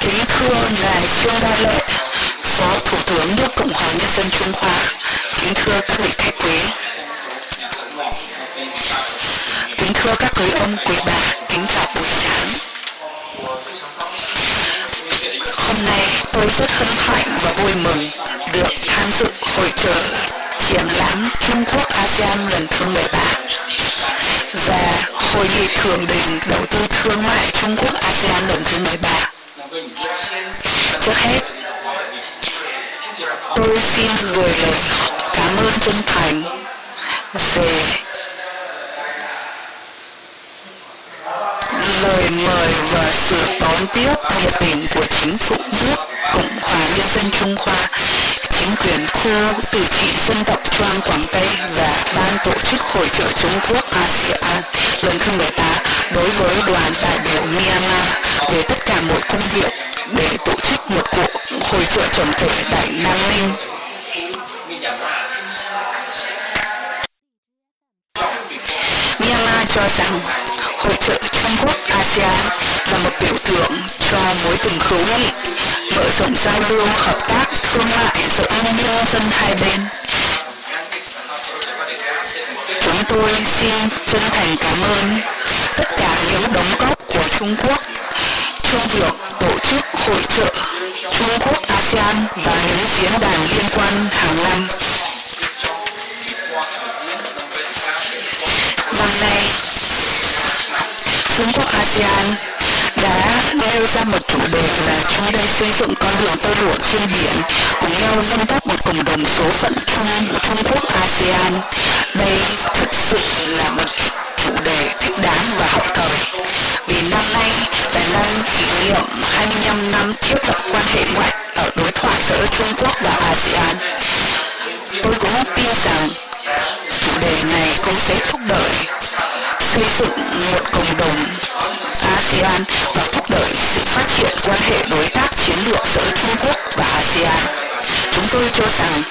Kính thưa Ngài Trương Đa Lệ, Phó Thủ tướng nước Cộng hòa Nhân dân Trung Hoa, kính thưa các vị khách quý, kính thưa các quý ông, quý bà, kính chào buổi sáng. Hôm nay tôi rất hân hạnh và vui mừng được tham dự hội trợ triển lãm Trung Quốc ASEAN lần thứ 13 và hội nghị thượng đỉnh đầu tư thương mại Trung Quốc ASEAN lần thứ 13. Trước hết, tôi xin gửi lời cảm ơn chân thành về lời mời và sự đón tiếp nhiệt tình của chính phủ nước Cộng hòa Nhân dân Trung Hoa, chính quyền khu tự trị dân tộc Choang Quảng Tây và ban tổ chức hội trợ Trung Quốc ASEAN lần thứ 18 đối với đoàn đại biểu Myanmar về tất cả mọi công việc để tổ chức một cuộc hội trợ tổng thể tại Nam Ninh. Myanmar cho rằng hội trợ Trung Quốc ASEAN là một biểu tượng cho mối tình hữu nghị, dụng giao lưu hợp tác thương mại giữa nhân dân hai bên. Chúng tôi xin chân thành cảm ơn tất cả những đóng góp của Trung Quốc trong việc tổ chức hội trợ Trung Quốc ASEAN và những diễn đàn liên quan hàng năm. Năm nay, Trung Quốc ASEAN nêu ra một chủ đề là chúng đây xây dựng con đường tơ lụa trên biển, cùng nhau nâng đắp một cộng đồng số phận chung Trung Quốc ASEAN. Đây thật sự là một chủ đề thích đáng và học thời vì năm nay là năm kỷ niệm 25 năm thiết lập quan hệ ngoại ở đối thoại giữa Trung Quốc và ASEAN. Tôi cũng tin rằng chủ đề này cũng sẽ thúc đẩy xây dựng một cộng đồng ASEAN và thúc đẩy sự phát triển quan hệ đối tác chiến lược giữa Trung Quốc và ASEAN. Chúng tôi cho rằng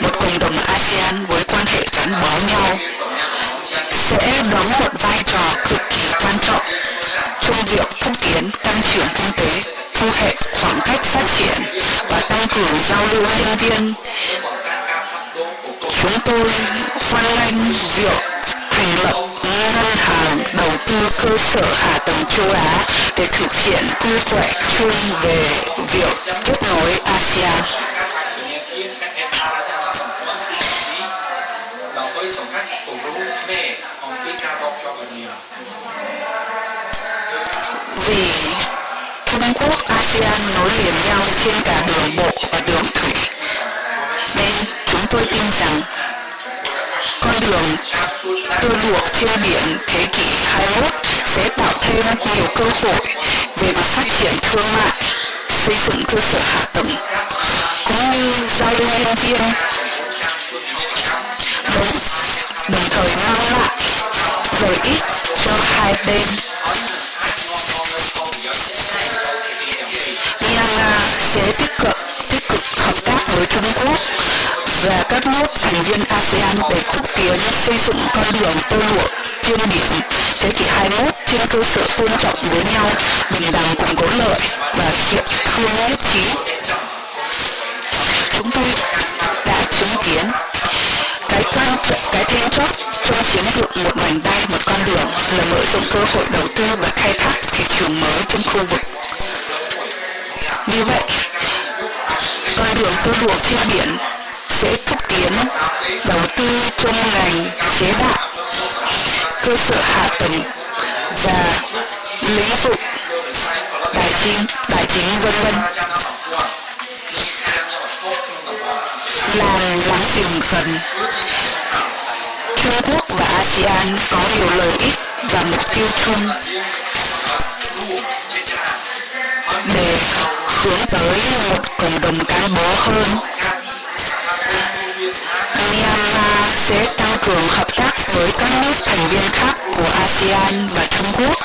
một cộng đồng ASEAN với quan hệ gắn bó nhau sẽ đóng một vai trò cực kỳ quan trọng trong việc thúc tiến tăng trưởng kinh tế, thu hẹp khoảng cách phát triển và tăng cường giao lưu nhân viên. Chúng tôi hoan nghênh việc đầu cơ sở hạ tầng châu Á để thực hiện quy hoạch chung về việc kết nối ASEAN. Vì Trung Quốc ASEAN nối liền nhau trên cả đường bộ và đường thủy, nên chúng tôi tin rằng đường tơ lụa trên biển thế kỷ 21 sẽ tạo thêm nhiều cơ hội về mặt phát triển thương mại, xây dựng cơ sở hạ tầng, cũng như giao lưu nhân viên, đồng, đồng thời mang lại lợi ích cho hai bên. Myanmar sẽ tiếp viên ASEAN để thúc tiến xây dựng con đường tơ lụa trên biển thế kỷ 21 trên cơ sở tôn trọng với nhau, bình đẳng cùng có lợi và hiệp thương nhất trí. Chúng tôi đã chứng kiến cái quan trọng, cái then chốt trong chiến lược một mảnh đai một con đường là mở rộng cơ hội đầu tư và khai thác thị trường mới trong khu vực. Như vậy, con đường tơ lụa trên biển sẽ thúc tiến đầu tư trong ngành chế tạo, cơ sở hạ tầng và lĩnh vực tài chính, tài chính vân vân. Làm láng giềng gần, Trung Quốc và ASEAN có nhiều lợi ích và mục tiêu chung để hướng tới một cộng đồng cán bó hơn Myanmar sẽ tăng cường hợp tác với các nước thành viên khác của ASEAN và Trung Quốc,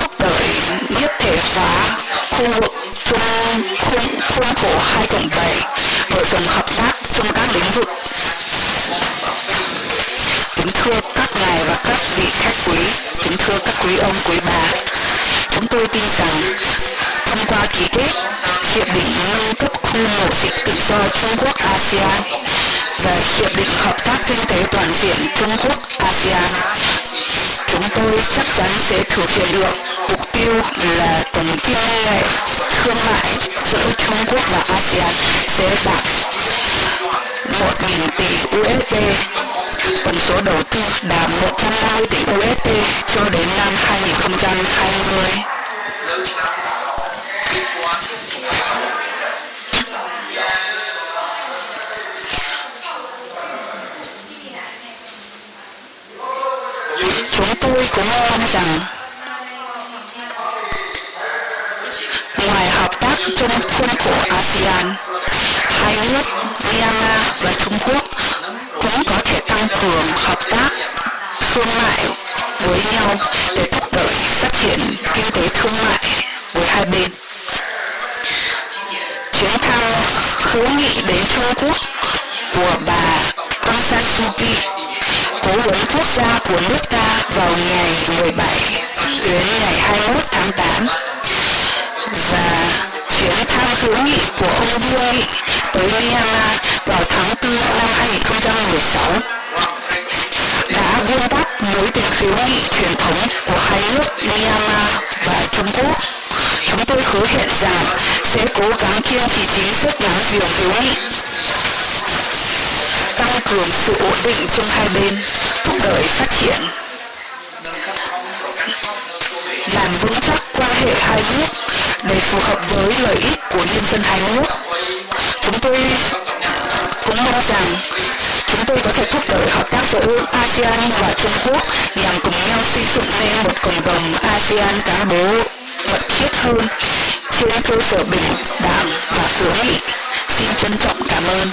thúc đẩy nhất thể hóa khu vực Trung khuôn, khuôn khổ 2 cộng 7, mở rộng hợp tác trong các lĩnh vực. Kính thưa các ngài và các vị khách quý, kính thưa các quý ông, quý bà, chúng tôi tin rằng thông qua ký kết hiệp định nâng cấp khu mậu dịch tự do Trung Quốc ASEAN và hiệp định hợp tác kinh tế toàn diện Trung Quốc ASEAN chúng tôi chắc chắn sẽ thực hiện được mục tiêu là tổng kim ngạch thương mại giữa Trung Quốc và ASEAN sẽ đạt 1.000 tỷ USD. Tổng số đầu tư đạt 130 tỷ USD cho đến năm 2020. Chúng tôi cũng mong rằng ngoài hợp tác trong khuôn khổ ASEAN, hai nước Myanmar và Trung Quốc cũng có thể tăng cường hợp tác thương mại với nhau để thúc đẩy phát triển kinh tế thương mại với hai bên. Hữu nghị đến Trung Quốc của bà Aung San Suu Kyi, cố vấn quốc gia của nước ta vào ngày 17 đến ngày 21 tháng 8 và chuyến thăm hữu nghị của ông Vương Nghị tới Myanmar vào tháng 4 năm 2016 đã vun đắp mối tình hữu nghị truyền thống của hai nước Myanmar và Trung Quốc. Chúng tôi hứa hẹn rằng sẽ cố gắng kiên trì chính sách láng giềng hữu nghị, tăng cường sự ổn định trong hai bên, thúc đẩy phát triển, làm vững chắc quan hệ hai nước để phù hợp với lợi ích của nhân dân hai nước. Chúng tôi cũng mong rằng chúng tôi có thể thúc đẩy hợp tác giữa ASEAN và Trung Quốc nhằm cùng nhau xây dựng nên một cộng đồng ASEAN cán bố mật thiết hơn trên cơ sở bình đẳng và hữu nghị. Xin trân trọng cảm ơn.